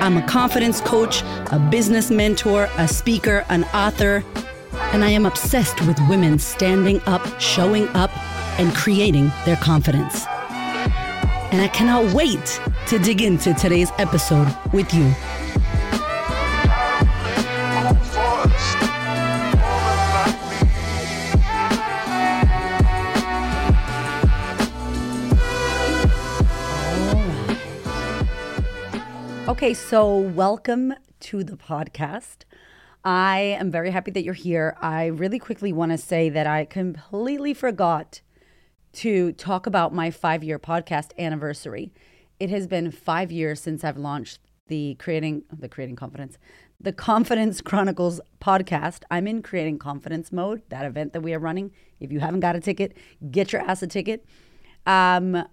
I'm a confidence coach, a business mentor, a speaker, an author, and I am obsessed with women standing up, showing up, and creating their confidence. And I cannot wait to dig into today's episode with you. Okay, so welcome to the podcast. I am very happy that you're here. I really quickly want to say that I completely forgot to talk about my five year podcast anniversary. It has been five years since I've launched the creating the creating confidence the confidence chronicles podcast i'm in creating confidence mode that event that we are running if you haven't got a ticket get your ass a ticket um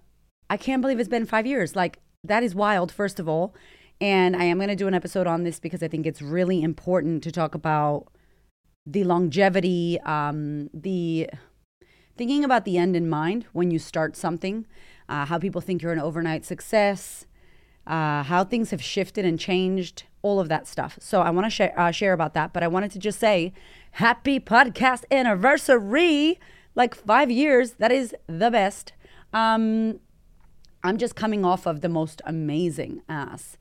i can't believe it's been five years like that is wild first of all and I am going to do an episode on this because I think it's really important to talk about the longevity, um, the thinking about the end in mind when you start something, uh, how people think you're an overnight success, uh, how things have shifted and changed, all of that stuff. So I want to share, uh, share about that, but I wanted to just say happy podcast anniversary, like five years. That is the best. Um, I'm just coming off of the most amazing ass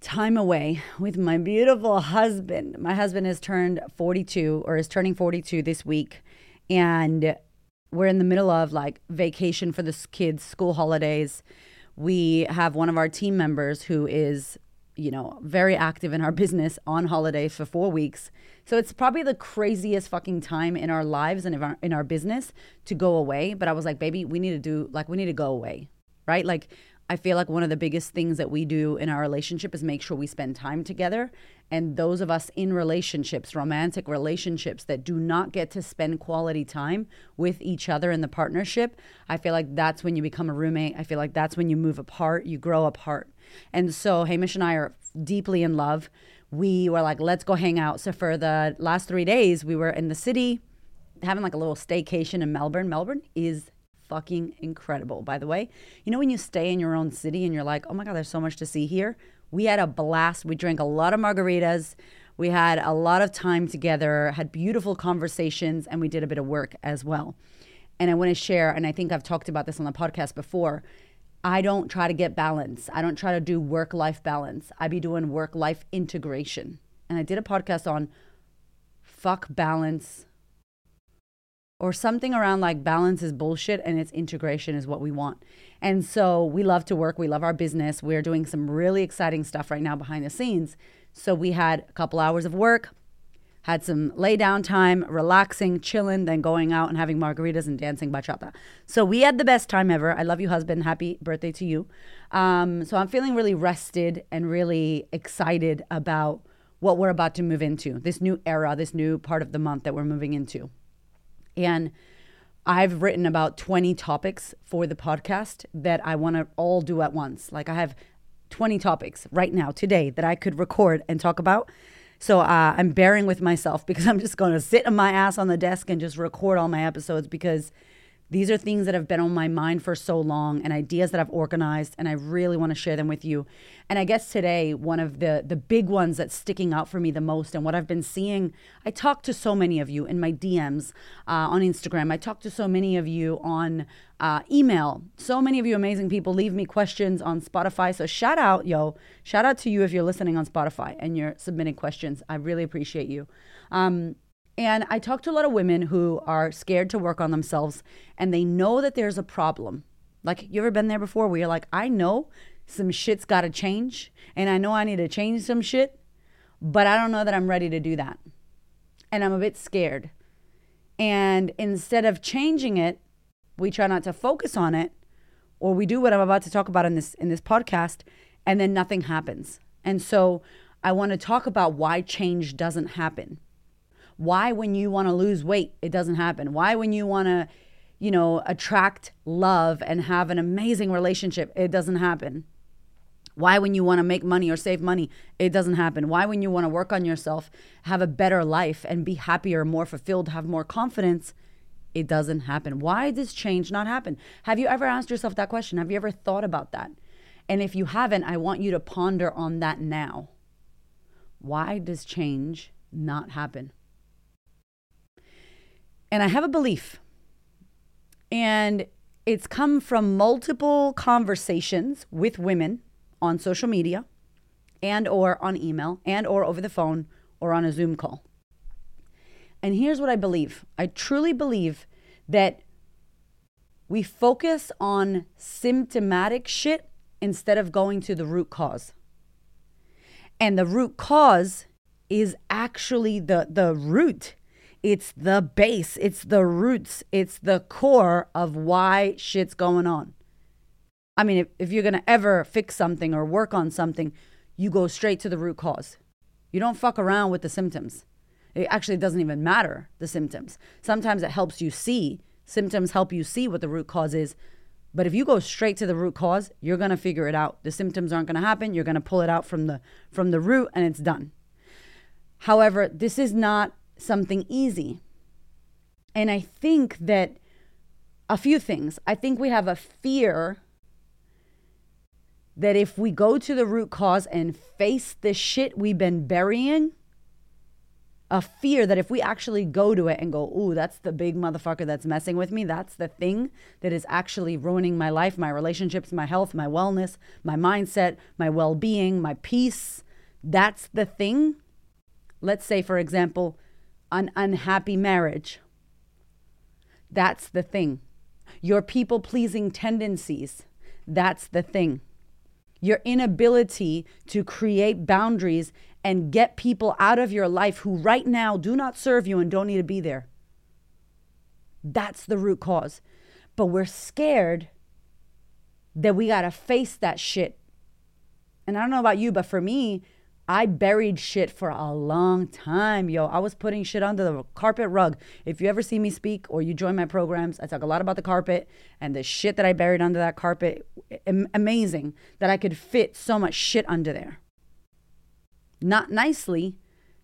time away with my beautiful husband. My husband has turned 42 or is turning 42 this week. And we're in the middle of like vacation for the kids' school holidays. We have one of our team members who is, you know, very active in our business on holiday for four weeks. So it's probably the craziest fucking time in our lives and in our, in our business to go away. But I was like, baby, we need to do, like, we need to go away, right? Like, I feel like one of the biggest things that we do in our relationship is make sure we spend time together. And those of us in relationships, romantic relationships that do not get to spend quality time with each other in the partnership, I feel like that's when you become a roommate. I feel like that's when you move apart, you grow apart. And so Hamish and I are deeply in love. We were like, let's go hang out. So for the last three days, we were in the city having like a little staycation in Melbourne. Melbourne is fucking incredible, by the way. You know, when you stay in your own city and you're like, oh my God, there's so much to see here. We had a blast. We drank a lot of margaritas. We had a lot of time together, had beautiful conversations, and we did a bit of work as well. And I want to share, and I think I've talked about this on the podcast before. I don't try to get balance. I don't try to do work life balance. I be doing work life integration. And I did a podcast on fuck balance, or something around like balance is bullshit and its integration is what we want. And so we love to work. We love our business. We're doing some really exciting stuff right now behind the scenes. So we had a couple hours of work, had some lay down time, relaxing, chilling, then going out and having margaritas and dancing bachata. So we had the best time ever. I love you, husband. Happy birthday to you. Um, so I'm feeling really rested and really excited about what we're about to move into this new era, this new part of the month that we're moving into. And I've written about 20 topics for the podcast that I want to all do at once. Like I have 20 topics right now, today, that I could record and talk about. So uh, I'm bearing with myself because I'm just going to sit on my ass on the desk and just record all my episodes because these are things that have been on my mind for so long and ideas that I've organized and I really want to share them with you. And I guess today one of the the big ones that's sticking out for me the most and what I've been seeing, I talk to so many of you in my DMs uh, on Instagram. I talk to so many of you on uh, email. So many of you amazing people leave me questions on Spotify. So shout out, yo, shout out to you if you're listening on Spotify and you're submitting questions. I really appreciate you. Um, and I talk to a lot of women who are scared to work on themselves and they know that there's a problem. Like, you ever been there before where you're like, I know some shit's got to change and I know I need to change some shit, but I don't know that I'm ready to do that. And I'm a bit scared. And instead of changing it, we try not to focus on it or we do what I'm about to talk about in this in this podcast and then nothing happens. And so I want to talk about why change doesn't happen Why, when you want to lose weight, it doesn't happen? Why, when you want to, you know, attract love and have an amazing relationship, it doesn't happen? Why, when you want to make money or save money, it doesn't happen? Why, when you want to work on yourself, have a better life and be happier, more fulfilled, have more confidence, it doesn't happen? Why does change not happen? Have you ever asked yourself that question? Have you ever thought about that? And if you haven't, I want you to ponder on that now. Why does change not happen? And I have a belief, and it's come from multiple conversations with women on social media and or on email and or over the phone or on a Zoom call. And here's what I believe. I truly believe that we focus on symptomatic shit instead of going to the root cause. And the root cause is actually the the root. It's the base, it's the roots, it's the core of why shit's going on. I mean, if, if you're gonna ever fix something or work on something, you go straight to the root cause. You don't fuck around with the symptoms. It actually doesn't even matter, the symptoms. Sometimes it helps you see. Symptoms help you see what the root cause is. But if you go straight to the root cause, you're going to figure it out. The symptoms aren't going to happen. You're going to pull it out from the from the root and it's done. However, this is not something easy. And I think that a few things. I think we have a fear that if we go to the root cause and face the shit we've been burying, a fear that if we actually go to it and go, ooh, that's the big motherfucker that's messing with me, that's the thing that is actually ruining my life, my relationships, my health, my wellness, my mindset, my well being, my peace, that's the thing. Let's say, for example, an unhappy marriage. That's the thing. Your people pleasing tendencies. That's the thing. Your inability to create boundaries and get people out of your life who right now do not serve you and don't need to be there. That's the root cause. But we're scared that we got to face that shit. And I don't know about you, but for me, I buried shit for a long time, yo. I was putting shit under the carpet rug. If you ever see me speak or you join my programs, I talk a lot about the carpet and the shit that I buried under that carpet. Amazing that I could fit so much shit under there not nicely,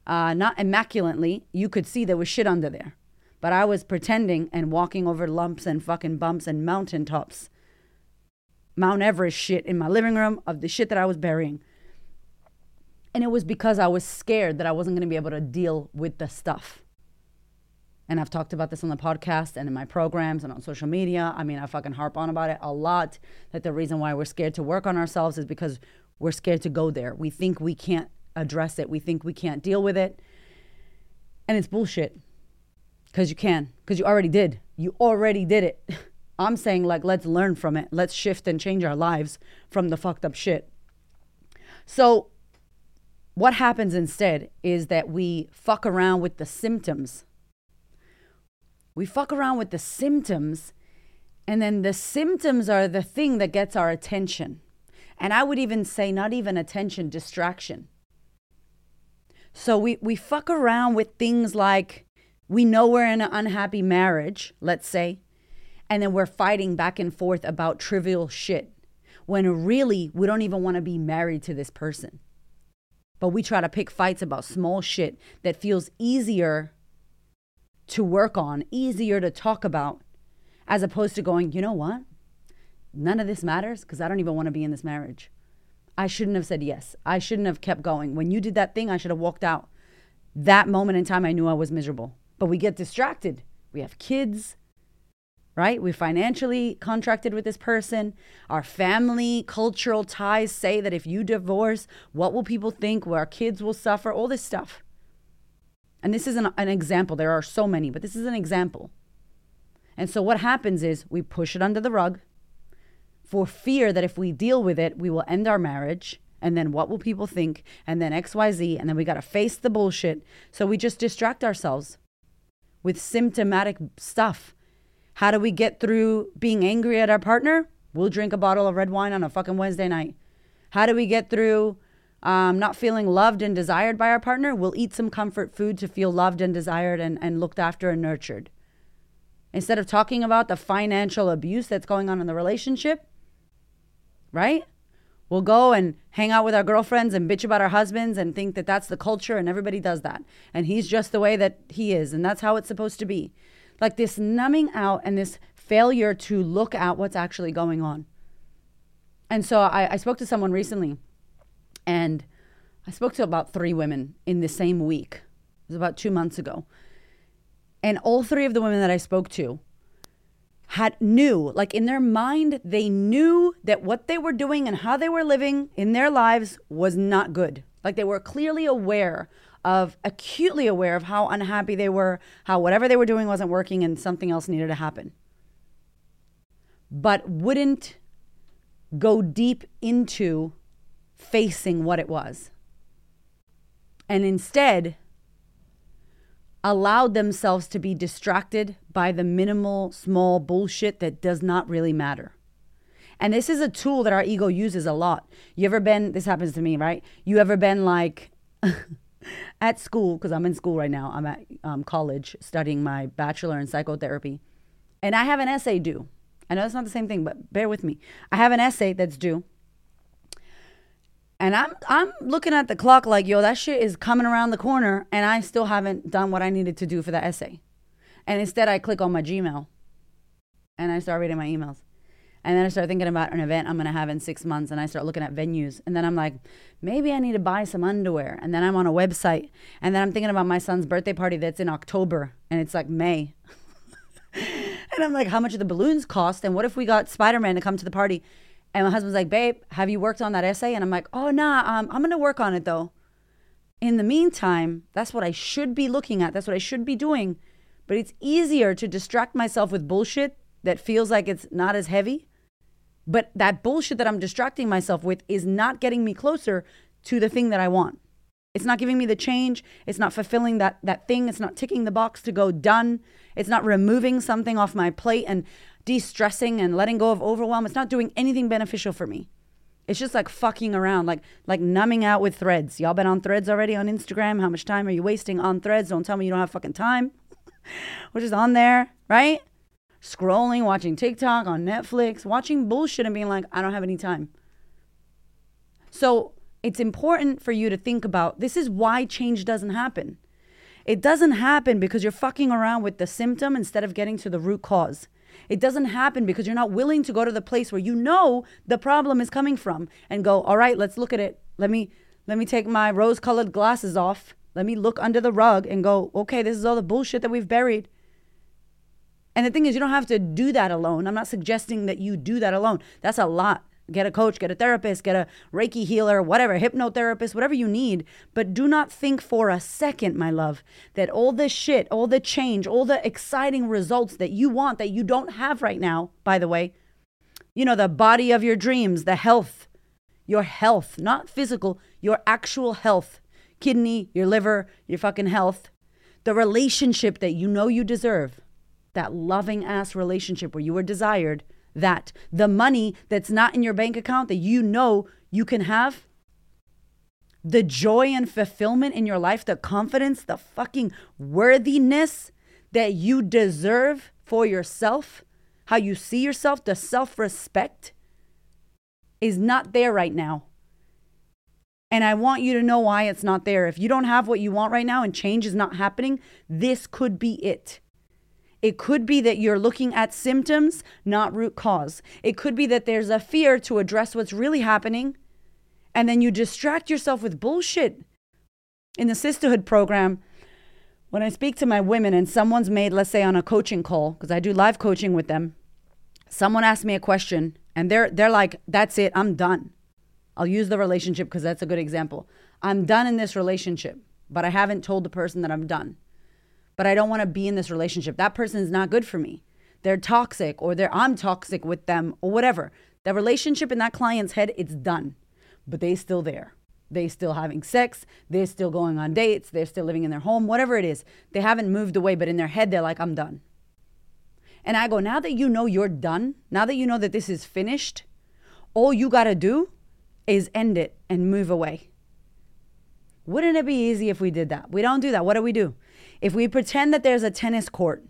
uh, not immaculately. You could see there was shit under there. But I was pretending and walking over lumps and fucking bumps and mountaintops. Mount Everest shit in my living room of the shit that I was burying. And it was because I was scared that I wasn't going to be able to deal with the stuff. And I've talked about this on the podcast and in my programs and on social media. I mean, I fucking harp on about it a lot that the reason why we're scared to work on ourselves is because we're scared to go there. We think we can't address it. We think we can't deal with it. And it's bullshit. Because you can. Because you already did. You already did it. I'm saying, like, let's learn from it. Let's shift and change our lives from the fucked up shit. So, what happens instead is that we fuck around with the symptoms. We fuck around with the symptoms, and then the symptoms are the thing that gets our attention. And I would even say, not even attention, distraction. So we, we fuck around with things like we know we're in an unhappy marriage, let's say, and then we're fighting back and forth about trivial shit when really we don't even want to be married to this person. But we try to pick fights about small shit that feels easier to work on, easier to talk about, as opposed to going, you know what? None of this matters because I don't even want to be in this marriage. I shouldn't have said yes. I shouldn't have kept going. When you did that thing, I should have walked out. That moment in time, I knew I was miserable. But we get distracted. We have kids, right? We're financially contracted with this person. Our family, cultural ties say that if you divorce, what will people think? Where our kids will suffer, all this stuff. And this is an, an example. There are so many, but this is an example. And so what happens is we push it under the rug for fear that if we deal with it, we will end our marriage. And then what will people think? And then XYZ. And then we got to face the bullshit. So we just distract ourselves with symptomatic stuff. How do we get through being angry at our partner? We'll drink a bottle of red wine on a fucking Wednesday night. How do we get through um, not feeling loved and desired by our partner, we'll eat some comfort food to feel loved and desired and, and looked after and nurtured. Instead of talking about the financial abuse that's going on in the relationship, right? We'll go and hang out with our girlfriends and bitch about our husbands and think that that's the culture and everybody does that. And he's just the way that he is and that's how it's supposed to be. Like this numbing out and this failure to look at what's actually going on. And so I, I spoke to someone recently and I spoke to about three women in the same week. It was about two months ago. And all three of the women that I spoke to had knew, like in their mind, they knew that what they were doing and how they were living in their lives was not good. Like they were clearly aware of, acutely aware of how unhappy they were, how whatever they were doing wasn't working and something else needed to happen. But wouldn't go deep into facing what it was. And instead, allowed themselves to be distracted by the minimal, small bullshit that does not really matter. And this is a tool that our ego uses a lot. You ever been, this happens to me, right? You ever been like at school, because I'm in school right now, I'm at um, college studying my bachelor in psychotherapy, and I have an essay due. I know it's not the same thing, but bear with me. I have an essay that's due. And I'm I'm looking at the clock like, yo, that shit is coming around the corner and I still haven't done what I needed to do for that essay. And instead I click on my Gmail and I start reading my emails. And then I start thinking about an event I'm gonna have in six months and I start looking at venues. And then I'm like, maybe I need to buy some underwear. And then I'm on a website. And then I'm thinking about my son's birthday party that's in October and it's like May. and I'm like, how much do the balloons cost? And what if we got Spider Man to come to the party? And my husband's like, babe, have you worked on that essay? And I'm like, oh, nah, um, I'm going to work on it though. In the meantime, that's what I should be looking at. That's what I should be doing. But it's easier to distract myself with bullshit that feels like it's not as heavy. But that bullshit that I'm distracting myself with is not getting me closer to the thing that I want. It's not giving me the change. It's not fulfilling that, that thing. It's not ticking the box to go done. It's not removing something off my plate and de-stressing and letting go of overwhelm. It's not doing anything beneficial for me. It's just like fucking around, like like numbing out with threads. Y'all been on threads already on Instagram? How much time are you wasting on threads? Don't tell me you don't have fucking time. We're just on there, right? Scrolling, watching TikTok on Netflix, watching bullshit and being like, I don't have any time. So it's important for you to think about this is why change doesn't happen. It doesn't happen because you're fucking around with the symptom instead of getting to the root cause. It doesn't happen because you're not willing to go to the place where you know the problem is coming from and go, "All right, let's look at it. Let me let me take my rose-colored glasses off. Let me look under the rug and go, "Okay, this is all the bullshit that we've buried." And the thing is, you don't have to do that alone. I'm not suggesting that you do that alone. That's a lot get a coach, get a therapist, get a Reiki healer, whatever, hypnotherapist, whatever you need. But do not think for a second, my love, that all the shit, all the change, all the exciting results that you want that you don't have right now, by the way, you know, the body of your dreams, the health, your health, not physical, your actual health, kidney, your liver, your fucking health, the relationship that you know you deserve, that loving ass relationship where you are desired that the money that's not in your bank account that you know you can have, the joy and fulfillment in your life, the confidence, the fucking worthiness that you deserve for yourself, how you see yourself, the self respect is not there right now. And I want you to know why it's not there. If you don't have what you want right now and change is not happening, this could be it. It could be that you're looking at symptoms, not root cause. It could be that there's a fear to address what's really happening, and then you distract yourself with bullshit. In the sisterhood program, when I speak to my women and someone's made, let's say on a coaching call, because I do live coaching with them, someone asks me a question and they're they're like, that's it, I'm done. I'll use the relationship because that's a good example. I'm done in this relationship, but I haven't told the person that I'm done but I don't want to be in this relationship. That person is not good for me. They're toxic or they're I'm toxic with them or whatever. The relationship in that client's head, it's done. But they still there. They still having sex, they're still going on dates, they're still living in their home, whatever it is. They haven't moved away, but in their head they're like I'm done. And I go, now that you know you're done, now that you know that this is finished, all you got to do is end it and move away. Wouldn't it be easy if we did that? We don't do that. What do we do? If we pretend that there's a tennis court,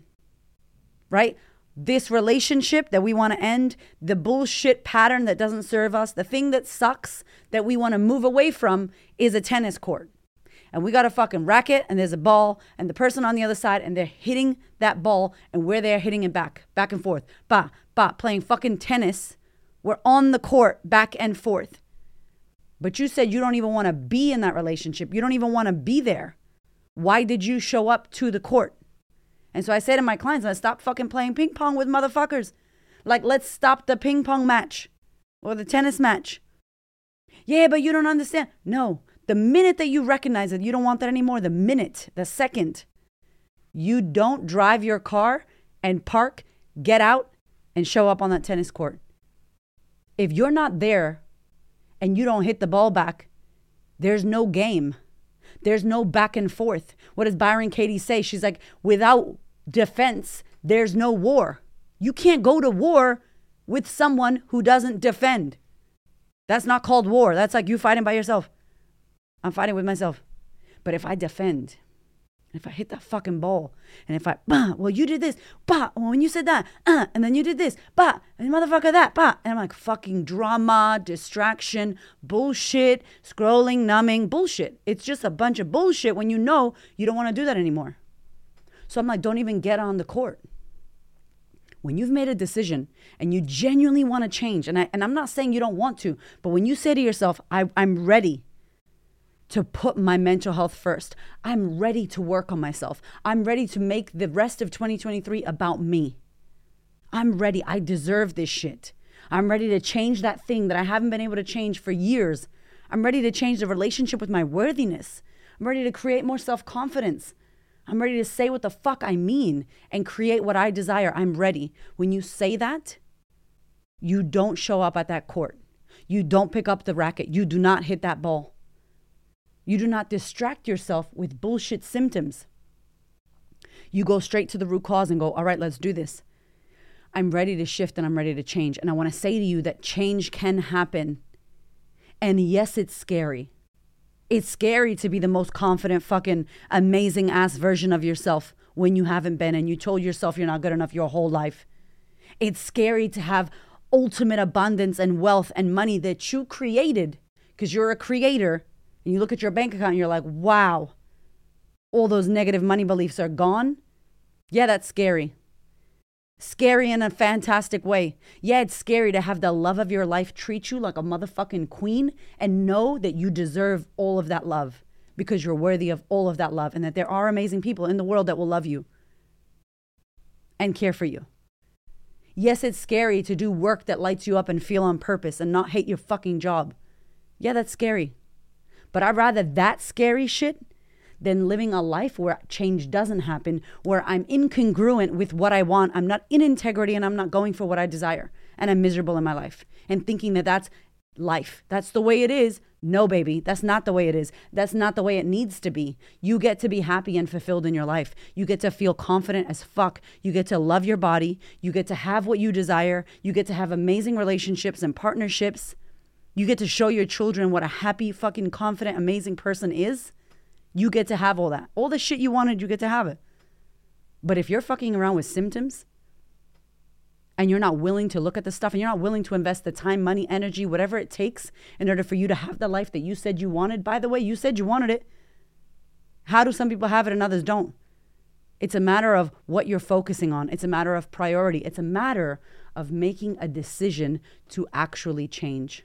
right? This relationship that we want to end, the bullshit pattern that doesn't serve us, the thing that sucks that we want to move away from is a tennis court. And we got a fucking racket and there's a ball and the person on the other side and they're hitting that ball and where they're hitting it back, back and forth. Ba, ba, playing fucking tennis. We're on the court back and forth. But you said you don't even want to be in that relationship. You don't even want to be there. Why did you show up to the court? And so I say to my clients, let's stop fucking playing ping pong with motherfuckers. Like, let's stop the ping pong match or the tennis match. Yeah, but you don't understand. No, the minute that you recognize that you don't want that anymore, the minute, the second you don't drive your car and park, get out, and show up on that tennis court. If you're not there and you don't hit the ball back, there's no game. There's no back and forth. What does Byron Katie say? She's like, without defense, there's no war. You can't go to war with someone who doesn't defend. That's not called war. That's like you fighting by yourself. I'm fighting with myself. But if I defend, if I hit that fucking ball, and if I, bah, well, you did this, bah, well, when you said that, uh, and then you did this, bah, and motherfucker that, and I'm like, fucking drama, distraction, bullshit, scrolling, numbing, bullshit. It's just a bunch of bullshit when you know you don't want to do that anymore. So I'm like, don't even get on the court. When you've made a decision and you genuinely want to change, and, I, and I'm not saying you don't want to, but when you say to yourself, I, I'm ready to put my mental health first. I'm ready to work on myself. I'm ready to make the rest of 2023 about me. I'm ready. I deserve this shit. I'm ready to change that thing that I haven't been able to change for years. I'm ready to change the relationship with my worthiness. I'm ready to create more self confidence. I'm ready to say what the fuck I mean and create what I desire. I'm ready. When you say that, you don't show up at that court. You don't pick up the racket. You do not hit that ball. You do not distract yourself with bullshit symptoms. You go straight to the root cause and go, all right, let's do this. I'm ready to shift and I'm ready to change. And I want to say to you that change can happen. And yes, it's scary. It's scary to be the most confident, fucking amazing ass version of yourself when you haven't been and you told yourself you're not good enough your whole life. It's scary to have ultimate abundance and wealth and money that you created because you're a creator and you look at your bank account and you're like, wow, all those negative money beliefs are gone. Yeah, that's scary. Scary in a fantastic way. Yeah, it's scary to have the love of your life treat you like a motherfucking queen and know that you deserve all of that love because you're worthy of all of that love and that there are amazing people in the world that will love you and care for you. Yes, it's scary to do work that lights you up and feel on purpose and not hate your fucking job. Yeah, that's scary. But I'd rather that scary shit than living a life where change doesn't happen, where I'm incongruent with what I want. I'm not in integrity and I'm not going for what I desire. And I'm miserable in my life and thinking that that's life. That's the way it is. No, baby, that's not the way it is. That's not the way it needs to be. You get to be happy and fulfilled in your life. You get to feel confident as fuck. You get to love your body. You get to have what you desire. You get to have amazing relationships and partnerships. You get to show your children what a happy, fucking confident, amazing person is. You get to have all that. All the shit you wanted, you get to have it. But if you're fucking around with symptoms and you're not willing to look at the stuff and you're not willing to invest the time, money, energy, whatever it takes in order for you to have the life that you said you wanted, by the way, you said you wanted it. How do some people have it and others don't? It's a matter of what you're focusing on. It's a matter of priority. It's a matter of making a decision to actually change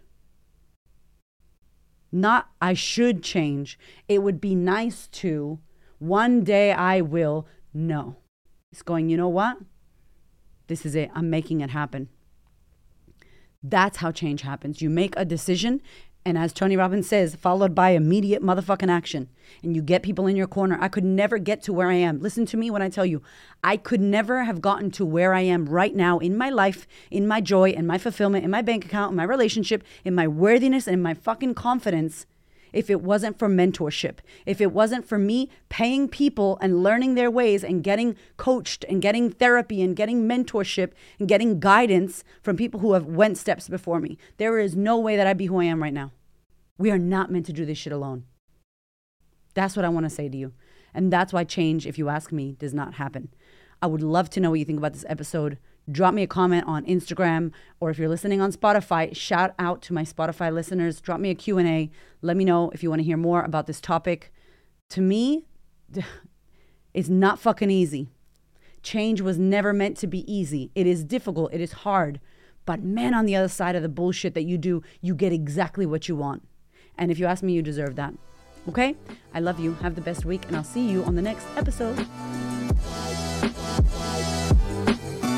not I should change. It would be nice to. One day I will. No. It's going, you know what? This is it. I'm making it happen. That's how change happens. You make a decision and as Tony Robbins says, followed by immediate motherfucking action. And you get people in your corner. I could never get to where I am. Listen to me when I tell you, I could never have gotten to where I am right now in my life, in my joy, in my fulfillment, in my bank account, in my relationship, in my worthiness, and in my fucking confidence if it wasn't for mentorship, if it wasn't for me paying people and learning their ways and getting coached and getting therapy and getting mentorship and getting guidance from people who have went steps before me. There is no way that I'd be who I am right now. We are not meant to do this shit alone. That's what I want to say to you. And that's why change, if you ask me, does not happen. I would love to know what you think about this episode. Drop me a comment on Instagram or if you're listening on Spotify, shout out to my Spotify listeners. Drop me a Q&A. Let me know if you want to hear more about this topic. To me, it's not fucking easy. Change was never meant to be easy. It is difficult, it is hard. But man, on the other side of the bullshit that you do, you get exactly what you want. And if you ask me, you deserve that. Okay? I love you. Have the best week, and I'll see you on the next episode.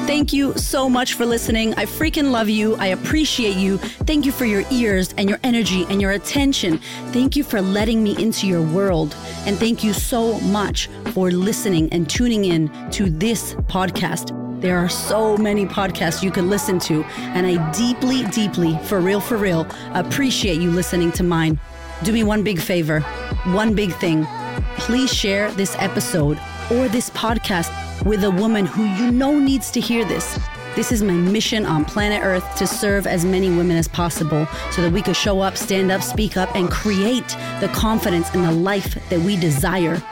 Thank you so much for listening. I freaking love you. I appreciate you. Thank you for your ears and your energy and your attention. Thank you for letting me into your world. And thank you so much for listening and tuning in to this podcast. There are so many podcasts you can listen to, and I deeply, deeply, for real, for real, appreciate you listening to mine. Do me one big favor, one big thing. Please share this episode or this podcast with a woman who you know needs to hear this. This is my mission on planet Earth to serve as many women as possible so that we could show up, stand up, speak up, and create the confidence and the life that we desire.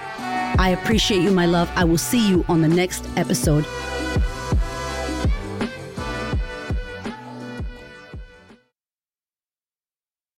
I appreciate you, my love. I will see you on the next episode.